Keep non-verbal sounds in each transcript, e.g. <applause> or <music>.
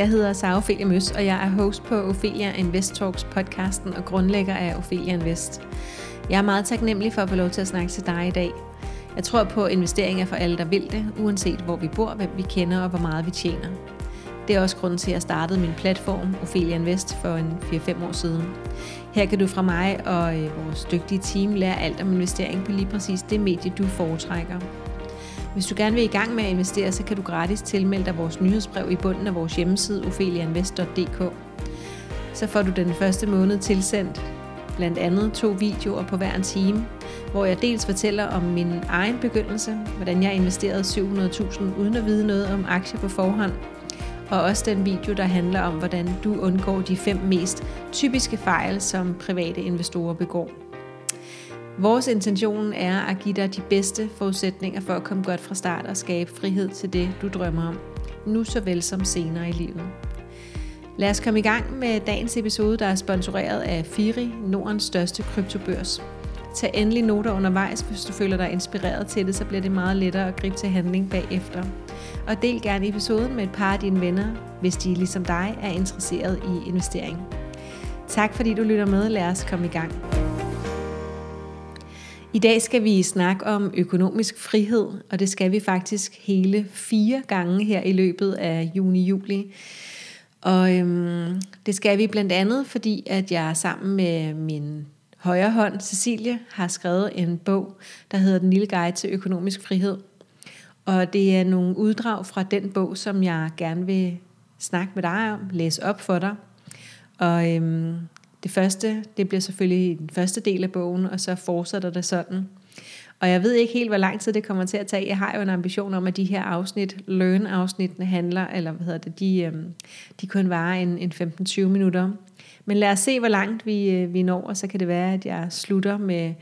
Jeg hedder Sara Ophelia Møs, og jeg er host på Ophelia Invest Talks podcasten og grundlægger af Ophelia Invest. Jeg er meget taknemmelig for at få lov til at snakke til dig i dag. Jeg tror på at investeringer for alle, der vil det, uanset hvor vi bor, hvem vi kender og hvor meget vi tjener. Det er også grunden til, at jeg startede min platform, Ophelia Invest, for en 4-5 år siden. Her kan du fra mig og øh, vores dygtige team lære alt om investering på lige præcis det medie, du foretrækker. Hvis du gerne vil i gang med at investere, så kan du gratis tilmelde dig vores nyhedsbrev i bunden af vores hjemmeside ofelianvest.dk. Så får du den første måned tilsendt blandt andet to videoer på hver en time, hvor jeg dels fortæller om min egen begyndelse, hvordan jeg investerede 700.000 uden at vide noget om aktier på forhånd, og også den video, der handler om, hvordan du undgår de fem mest typiske fejl, som private investorer begår. Vores intention er at give dig de bedste forudsætninger for at komme godt fra start og skabe frihed til det, du drømmer om, nu såvel som senere i livet. Lad os komme i gang med dagens episode, der er sponsoreret af Firi, Nordens største kryptobørs. Tag endelig noter undervejs, hvis du føler dig inspireret til det, så bliver det meget lettere at gribe til handling bagefter. Og del gerne episoden med et par af dine venner, hvis de ligesom dig er interesseret i investering. Tak fordi du lytter med. Lad os komme i gang. I dag skal vi snakke om økonomisk frihed, og det skal vi faktisk hele fire gange her i løbet af juni-juli. Og øhm, det skal vi blandt andet, fordi at jeg sammen med min højre hånd, Cecilie, har skrevet en bog, der hedder Den lille guide til økonomisk frihed. Og det er nogle uddrag fra den bog, som jeg gerne vil snakke med dig om, læse op for dig. Og øhm, det første, det bliver selvfølgelig den første del af bogen, og så fortsætter det sådan. Og jeg ved ikke helt, hvor lang tid det kommer til at tage. Jeg har jo en ambition om, at de her afsnit, learn-afsnittene handler, eller hvad hedder det, de, øh, de kun varer en, en 15-20 minutter. Men lad os se, hvor langt vi, øh, vi når, og så kan det være, at jeg slutter med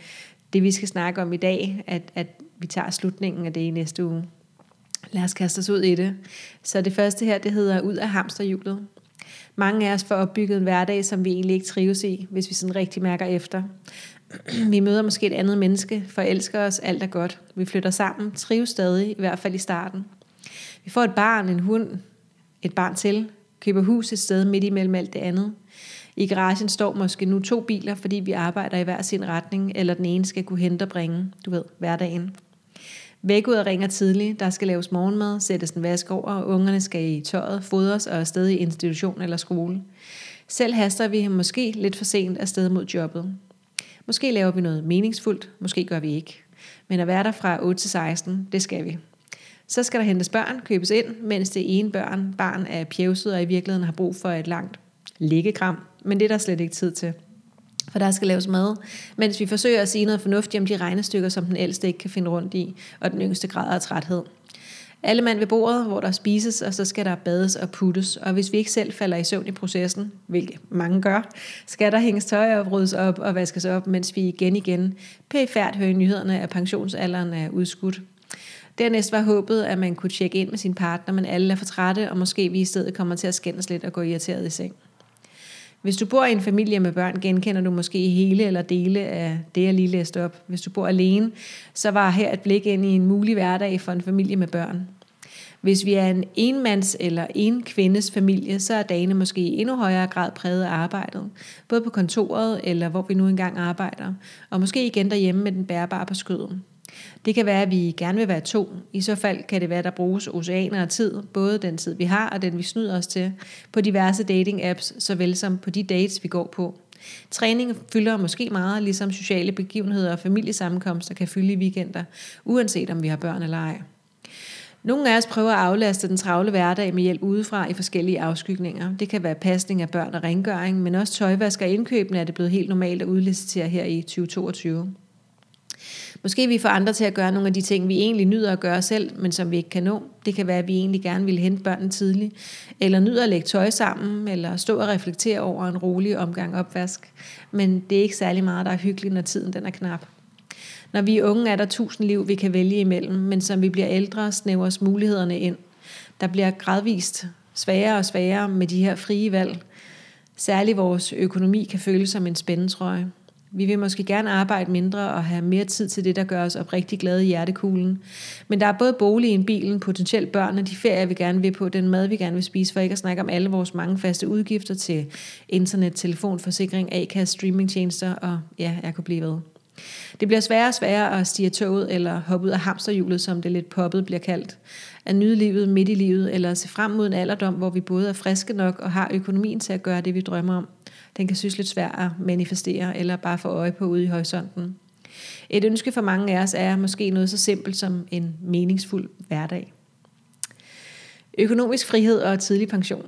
det, vi skal snakke om i dag, at, at vi tager slutningen af det i næste uge. Lad os kaste os ud i det. Så det første her, det hedder Ud af hamsterhjulet. Mange af os får opbygget en hverdag, som vi egentlig ikke trives i, hvis vi sådan rigtig mærker efter. <clears throat> Vi møder måske et andet menneske, forelsker os, alt er godt. Vi flytter sammen, trives stadig, i hvert fald i starten. Vi får et barn, en hund, et barn til, køber hus et sted midt imellem alt det andet. I garagen står måske nu to biler, fordi vi arbejder i hver sin retning, eller den ene skal kunne hente og bringe, du ved, hverdagen. Væk ud og ringer tidligt, der skal laves morgenmad, sættes en vask over, og ungerne skal i tøjet, fodres og afsted i institution eller skole. Selv haster vi måske lidt for sent afsted mod jobbet. Måske laver vi noget meningsfuldt, måske gør vi ikke. Men at være der fra 8 til 16, det skal vi. Så skal der hentes børn, købes ind, mens det ene børn, barn er pjevset og i virkeligheden har brug for et langt liggekram. Men det er der slet ikke tid til for der skal laves mad, mens vi forsøger at sige noget fornuftigt om de regnestykker, som den ældste ikke kan finde rundt i, og den yngste grad af træthed. Alle mand ved bordet, hvor der spises, og så skal der bades og puttes. Og hvis vi ikke selv falder i søvn i processen, hvilket mange gør, skal der hænges tøj op, ryddes op og vaskes op, mens vi igen igen pæfærd hører nyhederne, at pensionsalderen er udskudt. Dernæst var håbet, at man kunne tjekke ind med sin partner, men alle er for trætte, og måske vi i stedet kommer til at skændes lidt og gå irriteret i seng. Hvis du bor i en familie med børn, genkender du måske hele eller dele af det, jeg lige læste op. Hvis du bor alene, så var her et blik ind i en mulig hverdag for en familie med børn. Hvis vi er en enmands- eller en kvindes familie, så er dagene måske i endnu højere grad præget af arbejdet. Både på kontoret eller hvor vi nu engang arbejder. Og måske igen derhjemme med den bærbare på skødet. Det kan være, at vi gerne vil være to. I så fald kan det være, at der bruges oceaner af tid, både den tid, vi har, og den, vi snyder os til, på diverse dating-apps, såvel som på de dates, vi går på. Træning fylder måske meget, ligesom sociale begivenheder og familiesammenkomster kan fylde i weekender, uanset om vi har børn eller ej. Nogle af os prøver at aflaste den travle hverdag med hjælp udefra i forskellige afskygninger. Det kan være pasning af børn og rengøring, men også tøjvask og indkøbene er det blevet helt normalt at udlicitere her i 2022. Måske vi får andre til at gøre nogle af de ting, vi egentlig nyder at gøre selv, men som vi ikke kan nå. Det kan være, at vi egentlig gerne vil hente børnene tidligt, eller nyder at lægge tøj sammen, eller stå og reflektere over en rolig omgang opvask. Men det er ikke særlig meget, der er hyggeligt, når tiden den er knap. Når vi er unge, er der tusind liv, vi kan vælge imellem, men som vi bliver ældre, snævres mulighederne ind. Der bliver gradvist sværere og sværere med de her frie valg. Særligt vores økonomi kan føles som en spændetrøje. Vi vil måske gerne arbejde mindre og have mere tid til det, der gør os oprigtig glade i hjertekuglen. Men der er både boligen, bilen, potentielt børnene, de ferier, vi gerne vil på, den mad, vi gerne vil spise, for ikke at snakke om alle vores mange faste udgifter til internet, telefon, forsikring, A-kasse, streamingtjenester og ja, jeg kunne blive ved. Det bliver sværere og sværere at stige toget eller hoppe ud af hamsterhjulet, som det lidt poppet bliver kaldt. At nyde livet midt i livet, eller se frem mod en alderdom, hvor vi både er friske nok og har økonomien til at gøre det, vi drømmer om. Den kan synes lidt svær at manifestere eller bare få øje på ude i horisonten. Et ønske for mange af os er måske noget så simpelt som en meningsfuld hverdag. Økonomisk frihed og tidlig pension.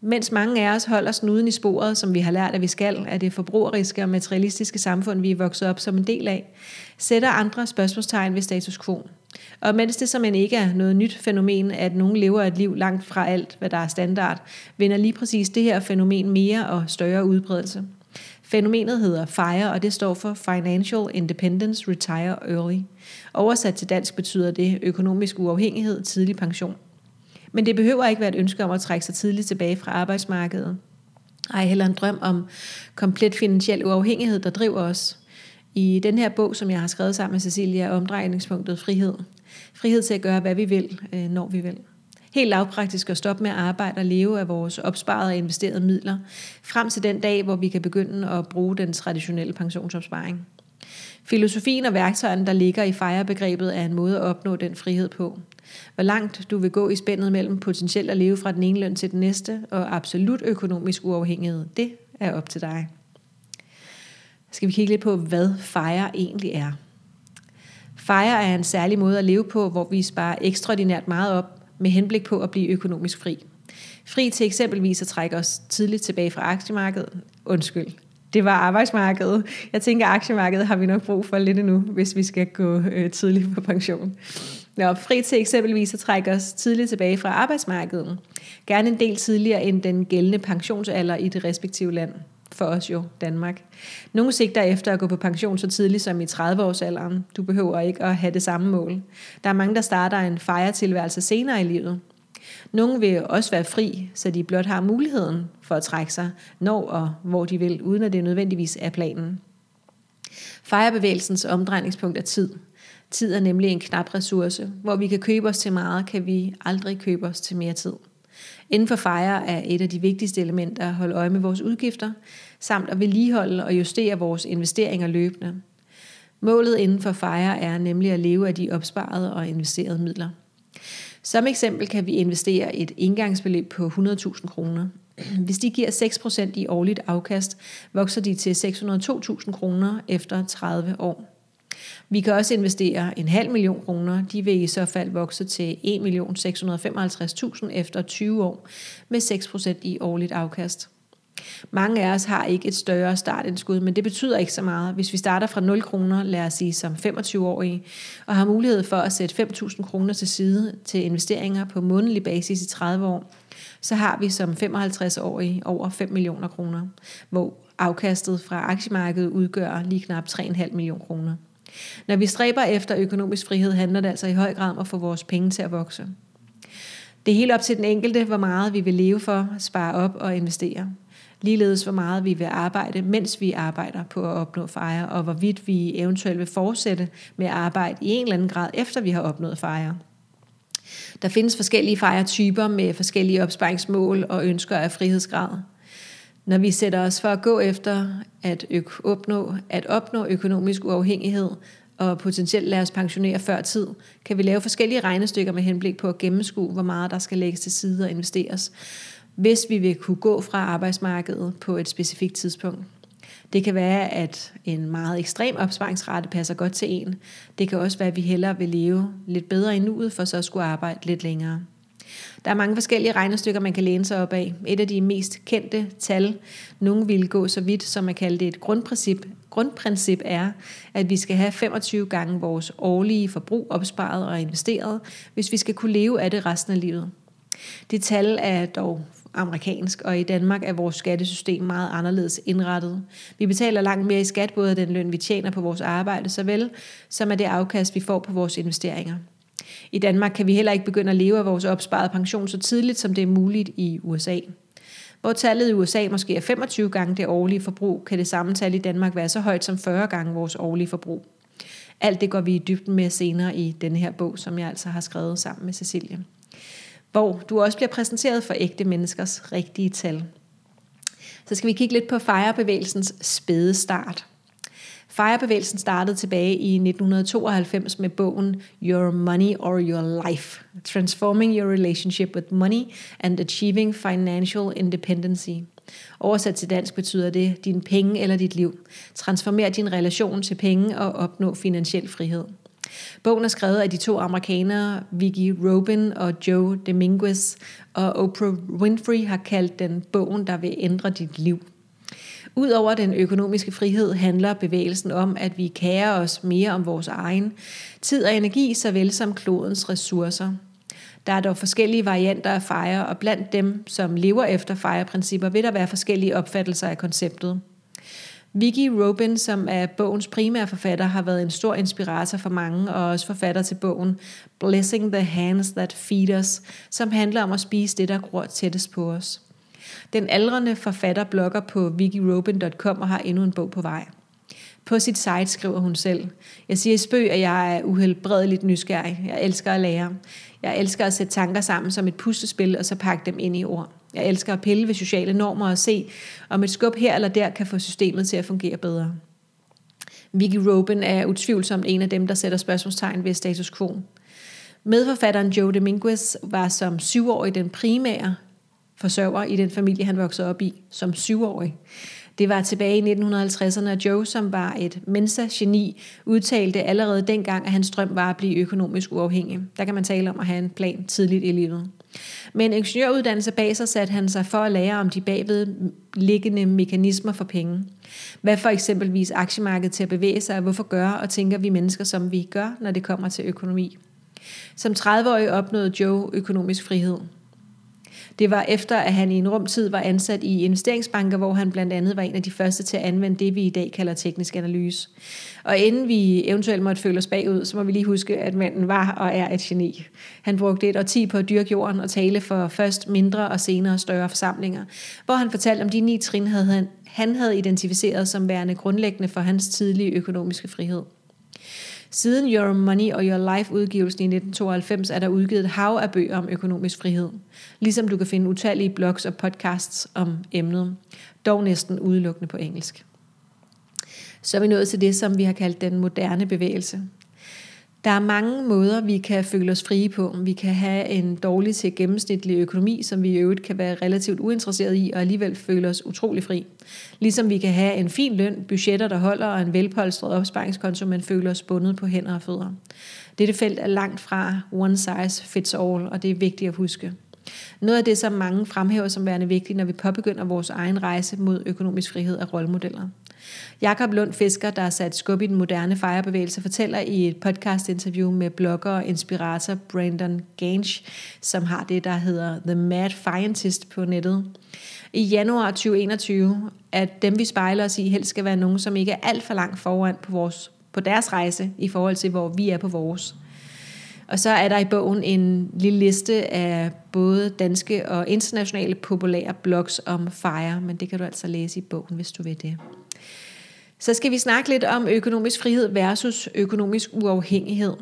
Mens mange af os holder snuden i sporet, som vi har lært, at vi skal, af det forbrugeriske og materialistiske samfund, vi er vokset op som en del af, sætter andre spørgsmålstegn ved status quo. Og mens det som en ikke er noget nyt fænomen, at nogen lever et liv langt fra alt, hvad der er standard, vinder lige præcis det her fænomen mere og større udbredelse. Fænomenet hedder FIRE, og det står for Financial Independence Retire Early. Oversat til dansk betyder det økonomisk uafhængighed, tidlig pension. Men det behøver ikke være et ønske om at trække sig tidligt tilbage fra arbejdsmarkedet. Ej, heller en drøm om komplet finansiel uafhængighed, der driver os. I den her bog, som jeg har skrevet sammen med Cecilia, er omdrejningspunktet frihed. Frihed til at gøre, hvad vi vil, øh, når vi vil. Helt lavpraktisk at stoppe med at arbejde og leve af vores opsparede og investerede midler, frem til den dag, hvor vi kan begynde at bruge den traditionelle pensionsopsparing. Filosofien og værktøjerne, der ligger i fejrebegrebet, er en måde at opnå den frihed på. Hvor langt du vil gå i spændet mellem potentielt at leve fra den ene løn til den næste, og absolut økonomisk uafhængighed, det er op til dig. Skal vi kigge lidt på, hvad fejre egentlig er. Fejre er en særlig måde at leve på, hvor vi sparer ekstraordinært meget op med henblik på at blive økonomisk fri. Fri til eksempelvis at trække os tidligt tilbage fra aktiemarkedet. Undskyld, det var arbejdsmarkedet. Jeg tænker, at aktiemarkedet har vi nok brug for lidt endnu, hvis vi skal gå øh, tidligt på pension. Nå, fri til eksempelvis at trække os tidligt tilbage fra arbejdsmarkedet. Gerne en del tidligere end den gældende pensionsalder i det respektive land. For os jo, Danmark. Nogle sigter efter at gå på pension så tidligt som i 30-årsalderen. Du behøver ikke at have det samme mål. Der er mange, der starter en fejretilværelse senere i livet. Nogle vil også være fri, så de blot har muligheden for at trække sig, når og hvor de vil, uden at det nødvendigvis er planen. Fejrebevægelsens omdrejningspunkt er tid. Tid er nemlig en knap ressource. Hvor vi kan købe os til meget, kan vi aldrig købe os til mere tid. Inden for fejre er et af de vigtigste elementer at holde øje med vores udgifter, samt at vedligeholde og justere vores investeringer løbende. Målet inden for fejre er nemlig at leve af de opsparede og investerede midler. Som eksempel kan vi investere et indgangsbeløb på 100.000 kroner. Hvis de giver 6% i årligt afkast, vokser de til 602.000 kroner efter 30 år. Vi kan også investere en halv million kroner. De vil i så fald vokse til 1.655.000 efter 20 år med 6% i årligt afkast. Mange af os har ikke et større startindskud, men det betyder ikke så meget. Hvis vi starter fra 0 kroner, lad os sige som 25-årige, og har mulighed for at sætte 5.000 kroner til side til investeringer på månedlig basis i 30 år, så har vi som 55-årige over 5 millioner kroner, hvor afkastet fra aktiemarkedet udgør lige knap 3,5 millioner kroner. Når vi stræber efter økonomisk frihed, handler det altså i høj grad om at få vores penge til at vokse. Det er helt op til den enkelte, hvor meget vi vil leve for, spare op og investere. Ligeledes hvor meget vi vil arbejde, mens vi arbejder på at opnå fejre, og hvorvidt vi eventuelt vil fortsætte med at arbejde i en eller anden grad, efter vi har opnået fejre. Der findes forskellige fejretyper med forskellige opsparingsmål og ønsker af frihedsgrad. Når vi sætter os for at gå efter at, ø- opnå, at opnå økonomisk uafhængighed og potentielt lade os pensionere før tid, kan vi lave forskellige regnestykker med henblik på at gennemskue, hvor meget der skal lægges til side og investeres, hvis vi vil kunne gå fra arbejdsmarkedet på et specifikt tidspunkt. Det kan være, at en meget ekstrem opsparingsrate passer godt til en. Det kan også være, at vi hellere vil leve lidt bedre i nuet, for så at skulle arbejde lidt længere. Der er mange forskellige regnestykker, man kan læne sig op af. Et af de mest kendte tal, nogen vil gå så vidt, som at kalde det et grundprincip, grundprincip er, at vi skal have 25 gange vores årlige forbrug opsparet og investeret, hvis vi skal kunne leve af det resten af livet. Det tal er dog amerikansk, og i Danmark er vores skattesystem meget anderledes indrettet. Vi betaler langt mere i skat, både af den løn, vi tjener på vores arbejde, såvel som af det afkast, vi får på vores investeringer. I Danmark kan vi heller ikke begynde at leve af vores opsparede pension så tidligt, som det er muligt i USA. Hvor tallet i USA måske er 25 gange det årlige forbrug, kan det samme tal i Danmark være så højt som 40 gange vores årlige forbrug. Alt det går vi i dybden med senere i denne her bog, som jeg altså har skrevet sammen med Cecilie. Hvor du også bliver præsenteret for ægte menneskers rigtige tal. Så skal vi kigge lidt på fejrebevægelsens spæde start. Fejrebevægelsen startede tilbage i 1992 med bogen Your Money or Your Life, Transforming Your Relationship with Money and Achieving Financial Independency. Oversat til dansk betyder det din penge eller dit liv. Transformer din relation til penge og opnå finansiel frihed. Bogen er skrevet af de to amerikanere, Vicky Robin og Joe Dominguez, og Oprah Winfrey har kaldt den bogen, der vil ændre dit liv. Udover den økonomiske frihed handler bevægelsen om, at vi kærer os mere om vores egen tid og energi, såvel som klodens ressourcer. Der er dog forskellige varianter af fejre, og blandt dem, som lever efter fejreprincipper, vil der være forskellige opfattelser af konceptet. Vicky Robin, som er bogens primære forfatter, har været en stor inspirator for mange, og også forfatter til bogen Blessing the Hands That Feed Us, som handler om at spise det, der gror tættest på os. Den aldrende forfatter blogger på vickyrobin.com og har endnu en bog på vej. På sit site skriver hun selv, Jeg siger i spøg, at jeg er uhelbredeligt nysgerrig. Jeg elsker at lære. Jeg elsker at sætte tanker sammen som et puslespil, og så pakke dem ind i ord. Jeg elsker at pille ved sociale normer og se, om et skub her eller der kan få systemet til at fungere bedre. Vicky Robin er utvivlsomt en af dem, der sætter spørgsmålstegn ved status quo. Medforfatteren Joe Dominguez var som syvårig den primære forsørger i den familie, han voksede op i som syvårig. Det var tilbage i 1950'erne, at Joe, som var et mensa-geni, udtalte allerede dengang, at hans drøm var at blive økonomisk uafhængig. Der kan man tale om at have en plan tidligt i livet. Med en ingeniøruddannelse bag sig satte han sig for at lære om de bagvedliggende mekanismer for penge. Hvad for eksempelvis aktiemarkedet til at bevæge sig, og hvorfor gør og tænker vi mennesker, som vi gør, når det kommer til økonomi. Som 30-årig opnåede Joe økonomisk frihed. Det var efter, at han i en rumtid var ansat i investeringsbanker, hvor han blandt andet var en af de første til at anvende det, vi i dag kalder teknisk analyse. Og inden vi eventuelt måtte føle os bagud, så må vi lige huske, at manden var og er et geni. Han brugte et årti på at dyrke jorden og tale for først mindre og senere større forsamlinger, hvor han fortalte om de ni trin, han, han havde identificeret som værende grundlæggende for hans tidlige økonomiske frihed. Siden Your Money og Your Life udgivelsen i 1992 er der udgivet et hav af bøger om økonomisk frihed. Ligesom du kan finde utallige blogs og podcasts om emnet, dog næsten udelukkende på engelsk. Så er vi nået til det, som vi har kaldt den moderne bevægelse. Der er mange måder, vi kan føle os frie på. Vi kan have en dårlig til gennemsnitlig økonomi, som vi i øvrigt kan være relativt uinteresseret i, og alligevel føle os utrolig fri. Ligesom vi kan have en fin løn, budgetter, der holder, og en velpolstret opsparingskonto, men føler os bundet på hænder og fødder. Dette felt er langt fra one size fits all, og det er vigtigt at huske. Noget af det, som mange fremhæver som værende vigtigt, når vi påbegynder vores egen rejse mod økonomisk frihed, er rollemodeller. Jakob Lund Fisker, der har sat skub i den moderne fejrebevægelse, fortæller i et podcast-interview med blogger og inspirator Brandon Gange, som har det, der hedder The Mad Scientist på nettet, i januar 2021, at dem vi spejler os i helst skal være nogen, som ikke er alt for langt foran på, vores, på deres rejse i forhold til, hvor vi er på vores. Og så er der i bogen en lille liste af både danske og internationale populære blogs om FIRE, men det kan du altså læse i bogen, hvis du vil det. Så skal vi snakke lidt om økonomisk frihed versus økonomisk uafhængighed.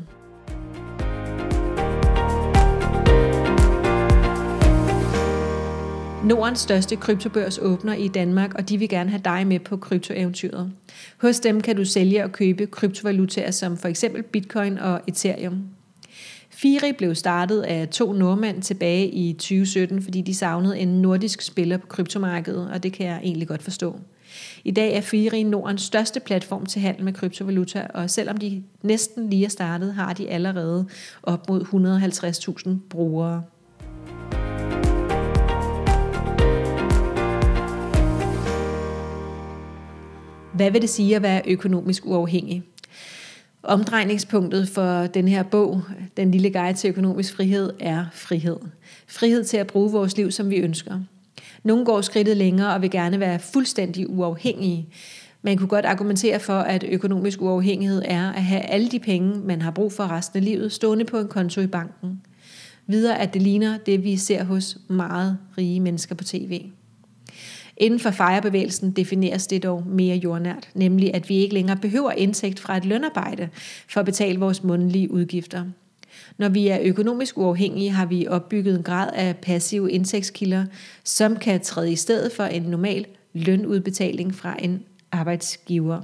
Nordens største kryptobørs åbner i Danmark, og de vil gerne have dig med på kryptoeventyret. Hos dem kan du sælge og købe kryptovalutaer som for eksempel bitcoin og ethereum. Firi blev startet af to nordmænd tilbage i 2017, fordi de savnede en nordisk spiller på kryptomarkedet, og det kan jeg egentlig godt forstå. I dag er Firi Nordens største platform til handel med kryptovaluta, og selvom de næsten lige er startet, har de allerede op mod 150.000 brugere. Hvad vil det sige at være økonomisk uafhængig? Omdrejningspunktet for den her bog, Den lille guide til økonomisk frihed, er frihed. Frihed til at bruge vores liv, som vi ønsker. Nogle går skridtet længere og vil gerne være fuldstændig uafhængige. Man kunne godt argumentere for, at økonomisk uafhængighed er at have alle de penge, man har brug for resten af livet, stående på en konto i banken. Videre at det ligner det, vi ser hos meget rige mennesker på tv. Inden for fejrebevægelsen defineres det dog mere jordnært, nemlig at vi ikke længere behøver indtægt fra et lønarbejde for at betale vores mundlige udgifter. Når vi er økonomisk uafhængige, har vi opbygget en grad af passive indtægtskilder, som kan træde i stedet for en normal lønudbetaling fra en arbejdsgiver.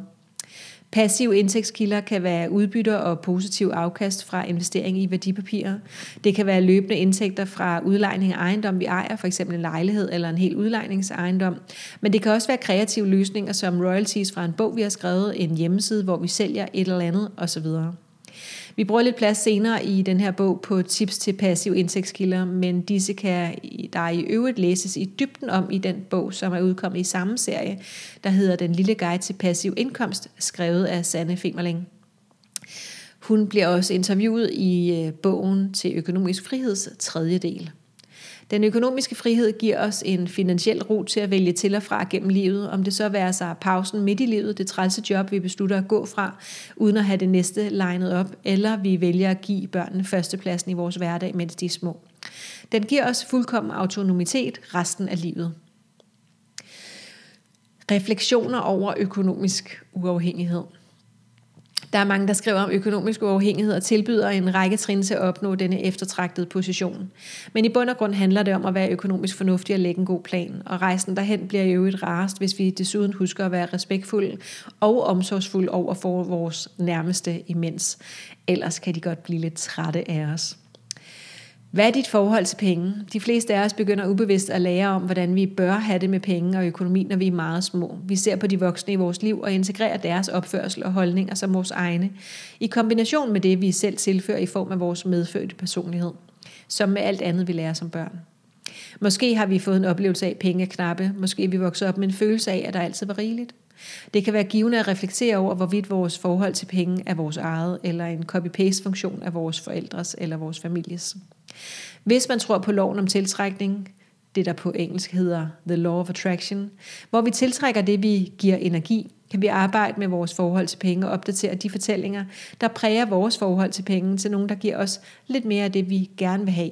Passive indtægtskilder kan være udbytter og positiv afkast fra investering i værdipapirer. Det kan være løbende indtægter fra udlejning af ejendom, vi ejer, f.eks. en lejlighed eller en hel udlejningsejendom. Men det kan også være kreative løsninger som royalties fra en bog, vi har skrevet, en hjemmeside, hvor vi sælger et eller andet osv. Vi bruger lidt plads senere i den her bog på tips til passiv indtægtskilder, men disse kan der i øvrigt læses i dybden om i den bog, som er udkommet i samme serie, der hedder Den lille guide til passiv indkomst, skrevet af Sanne Femerling. Hun bliver også interviewet i øh, bogen til økonomisk friheds tredje del. Den økonomiske frihed giver os en finansiel ro til at vælge til og fra gennem livet, om det så være sig pausen midt i livet, det trælse job, vi beslutter at gå fra, uden at have det næste legnet op, eller vi vælger at give børnene førstepladsen i vores hverdag, mens de er små. Den giver os fuldkommen autonomitet resten af livet. Refleksioner over økonomisk uafhængighed. Der er mange, der skriver om økonomisk uafhængighed og tilbyder en række trin til at opnå denne eftertragtede position. Men i bund og grund handler det om at være økonomisk fornuftig og lægge en god plan. Og rejsen derhen bliver jo et rarest, hvis vi desuden husker at være respektfulde og omsorgsfulde over for vores nærmeste imens. Ellers kan de godt blive lidt trætte af os. Hvad er dit forhold til penge? De fleste af os begynder ubevidst at lære om, hvordan vi bør have det med penge og økonomi, når vi er meget små. Vi ser på de voksne i vores liv og integrerer deres opførsel og holdninger som vores egne, i kombination med det, vi selv tilfører i form af vores medfødte personlighed, som med alt andet, vi lærer som børn. Måske har vi fået en oplevelse af, at penge er knappe. Måske er vi vokset op med en følelse af, at der altid var rigeligt. Det kan være givende at reflektere over, hvorvidt vores forhold til penge er vores eget, eller en copy-paste-funktion af vores forældres eller vores families. Hvis man tror på loven om tiltrækning, det der på engelsk hedder The Law of Attraction, hvor vi tiltrækker det, vi giver energi, kan vi arbejde med vores forhold til penge og opdatere de fortællinger, der præger vores forhold til penge til nogen, der giver os lidt mere af det, vi gerne vil have.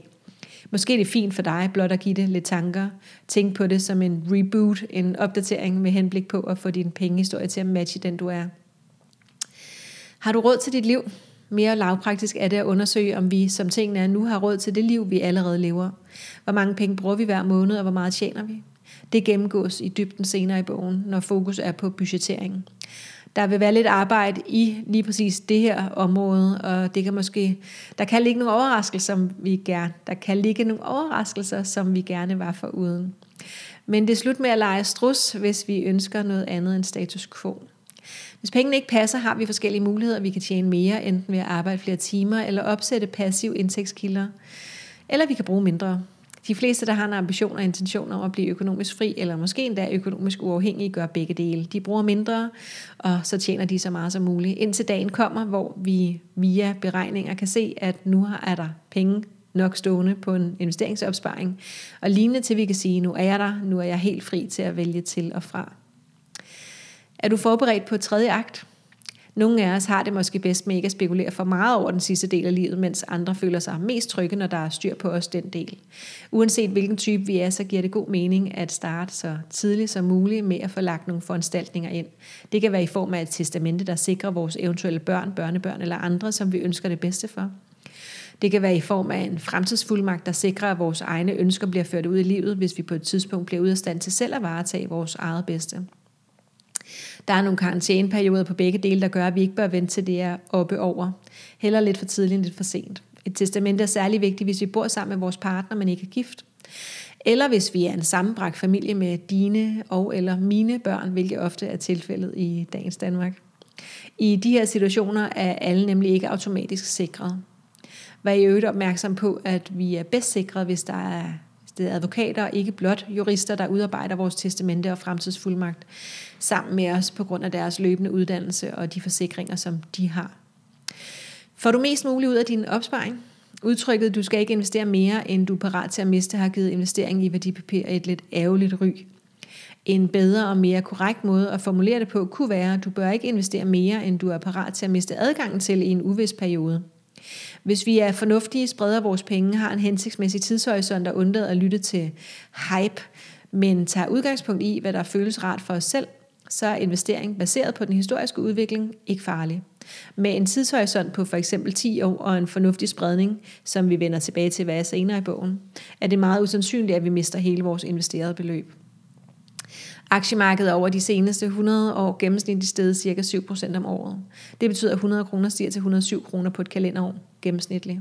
Måske er det fint for dig blot at give det lidt tanker. Tænk på det som en reboot, en opdatering med henblik på at få din pengehistorie til at matche den, du er. Har du råd til dit liv? Mere lavpraktisk er det at undersøge, om vi som tingene er nu har råd til det liv, vi allerede lever. Hvor mange penge bruger vi hver måned, og hvor meget tjener vi? Det gennemgås i dybden senere i bogen, når fokus er på budgettering. Der vil være lidt arbejde i lige præcis det her område, og det kan måske, der kan ligge nogle overraskelser, som vi gerne, der kan ligge nogle overraskelser, som vi gerne var for uden. Men det er slut med at lege strus, hvis vi ønsker noget andet end status quo. Hvis pengene ikke passer, har vi forskellige muligheder. Vi kan tjene mere, enten ved at arbejde flere timer, eller opsætte passiv indtægtskilder. Eller vi kan bruge mindre. De fleste, der har en ambition og intention om at blive økonomisk fri, eller måske endda økonomisk uafhængige, gør begge dele. De bruger mindre, og så tjener de så meget som muligt. Indtil dagen kommer, hvor vi via beregninger kan se, at nu er der penge nok stående på en investeringsopsparing. Og lignende til vi kan sige, nu er jeg der, nu er jeg helt fri til at vælge til og fra. Er du forberedt på tredje akt? Nogle af os har det måske bedst med ikke at spekulere for meget over den sidste del af livet, mens andre føler sig mest trygge, når der er styr på os den del. Uanset hvilken type vi er, så giver det god mening at starte så tidligt som muligt med at få lagt nogle foranstaltninger ind. Det kan være i form af et testamente, der sikrer vores eventuelle børn, børnebørn eller andre, som vi ønsker det bedste for. Det kan være i form af en fremtidsfuldmagt, der sikrer, at vores egne ønsker bliver ført ud i livet, hvis vi på et tidspunkt bliver ud af stand til selv at varetage vores eget bedste. Der er nogle karantæneperioder på begge dele, der gør, at vi ikke bør vente til det er oppe over. Heller lidt for tidligt end lidt for sent. Et testament er særlig vigtigt, hvis vi bor sammen med vores partner, men ikke er gift. Eller hvis vi er en sammenbragt familie med dine og eller mine børn, hvilket ofte er tilfældet i dagens Danmark. I de her situationer er alle nemlig ikke automatisk sikret. Vær i øvrigt opmærksom på, at vi er bedst sikret, hvis der er er advokater, ikke blot jurister, der udarbejder vores testamente og fremtidsfuldmagt sammen med os på grund af deres løbende uddannelse og de forsikringer, som de har. Får du mest muligt ud af din opsparing? Udtrykket, du skal ikke investere mere, end du er parat til at miste, har givet investering i værdipapir et lidt ærgerligt ry. En bedre og mere korrekt måde at formulere det på kunne være, at du bør ikke investere mere, end du er parat til at miste adgangen til i en uvis periode. Hvis vi er fornuftige, spreder vores penge, har en hensigtsmæssig tidshorisont og undlader at lytte til hype, men tager udgangspunkt i, hvad der føles rart for os selv, så er investering baseret på den historiske udvikling ikke farlig. Med en tidshorisont på for eksempel 10 år og en fornuftig spredning, som vi vender tilbage til hvad senere i bogen, er det meget usandsynligt, at vi mister hele vores investerede beløb. Aktiemarkedet over de seneste 100 år gennemsnitligt steget ca. 7% om året. Det betyder, at 100 kroner stiger til 107 kroner på et kalenderår gennemsnitligt.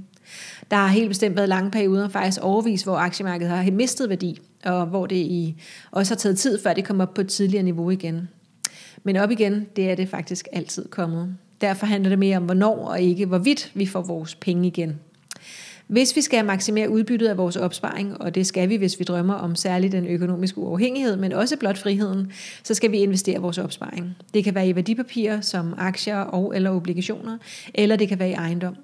Der har helt bestemt været lange perioder, faktisk overvis, hvor aktiemarkedet har mistet værdi, og hvor det i også har taget tid, før det kommer op på et tidligere niveau igen. Men op igen, det er det faktisk altid kommet. Derfor handler det mere om hvornår og ikke hvorvidt vi får vores penge igen. Hvis vi skal maksimere udbyttet af vores opsparing, og det skal vi, hvis vi drømmer om særligt den økonomiske uafhængighed, men også blot friheden, så skal vi investere vores opsparing. Det kan være i værdipapirer som aktier og eller obligationer, eller det kan være i ejendom.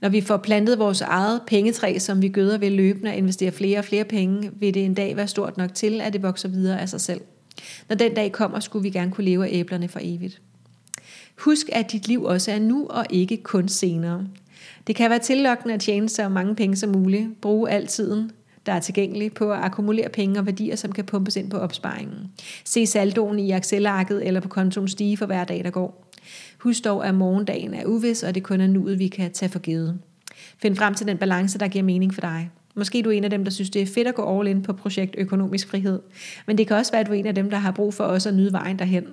Når vi får plantet vores eget pengetræ, som vi gøder ved løbende og investere flere og flere penge, vil det en dag være stort nok til, at det vokser videre af sig selv. Når den dag kommer, skulle vi gerne kunne leve af æblerne for evigt. Husk, at dit liv også er nu og ikke kun senere. Det kan være tillokkende at tjene så mange penge som muligt. Bruge al tiden, der er tilgængelig på at akkumulere penge og værdier, som kan pumpes ind på opsparingen. Se saldoen i Excel-arket eller på kontoen stige for hver dag, der går. Husk dog, at morgendagen er uvis, og det kun er nuet, vi kan tage for givet. Find frem til den balance, der giver mening for dig. Måske er du en af dem, der synes, det er fedt at gå all in på projekt økonomisk frihed. Men det kan også være, at du er en af dem, der har brug for også at nyde vejen derhen.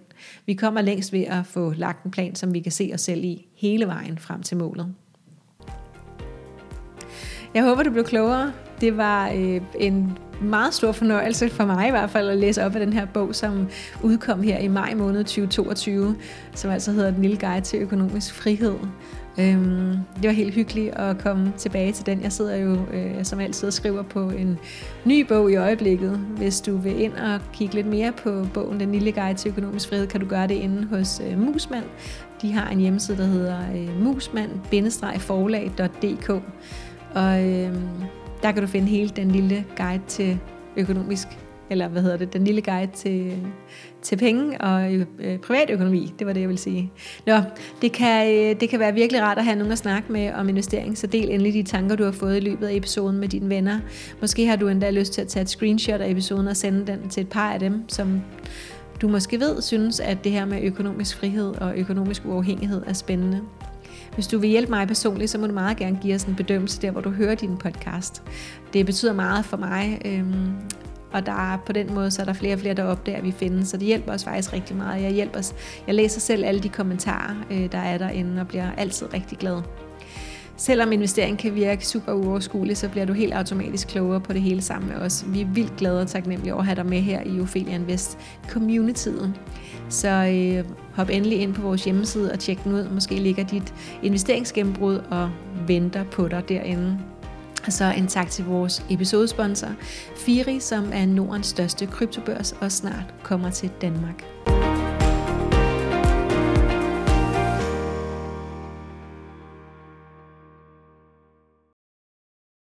Vi kommer længst ved at få lagt en plan, som vi kan se os selv i hele vejen frem til målet. Jeg håber, du blev klogere. Det var øh, en meget stor fornøjelse for mig i hvert fald at læse op af den her bog, som udkom her i maj måned 2022, som altså hedder Den lille guide til økonomisk frihed. Øhm, det var helt hyggeligt at komme tilbage til den. Jeg sidder jo øh, som altid og skriver på en ny bog i øjeblikket. Hvis du vil ind og kigge lidt mere på bogen Den lille guide til økonomisk frihed, kan du gøre det inde hos øh, Musmand. De har en hjemmeside, der hedder øh, musmand-forlag.dk og øh, der kan du finde hele den lille guide til økonomisk eller hvad hedder det, den lille guide til, til penge og øh, øh privatøkonomi, det var det, jeg ville sige. Nå, det kan, øh, det kan være virkelig rart at have nogen at snakke med om investering, så del endelig de tanker, du har fået i løbet af episoden med dine venner. Måske har du endda lyst til at tage et screenshot af episoden og sende den til et par af dem, som du måske ved, synes, at det her med økonomisk frihed og økonomisk uafhængighed er spændende. Hvis du vil hjælpe mig personligt, så må du meget gerne give os en bedømmelse der, hvor du hører din podcast. Det betyder meget for mig, øhm, og der er, på den måde så er der flere og flere, der opdager, at vi findes, så det hjælper os faktisk rigtig meget. Jeg, hjælper os, jeg læser selv alle de kommentarer, øh, der er derinde, og bliver altid rigtig glad. Selvom investeringen kan virke super uoverskuelig, så bliver du helt automatisk klogere på det hele sammen med os. Vi er vildt glade og taknemmelige over at have dig med her i Ophelia Invest communityet. Så øh, hop endelig ind på vores hjemmeside og tjek den ud. Måske ligger dit investeringsgennembrud og venter på dig derinde. Og så en tak til vores episodesponsor, Firi, som er Nordens største kryptobørs og snart kommer til Danmark.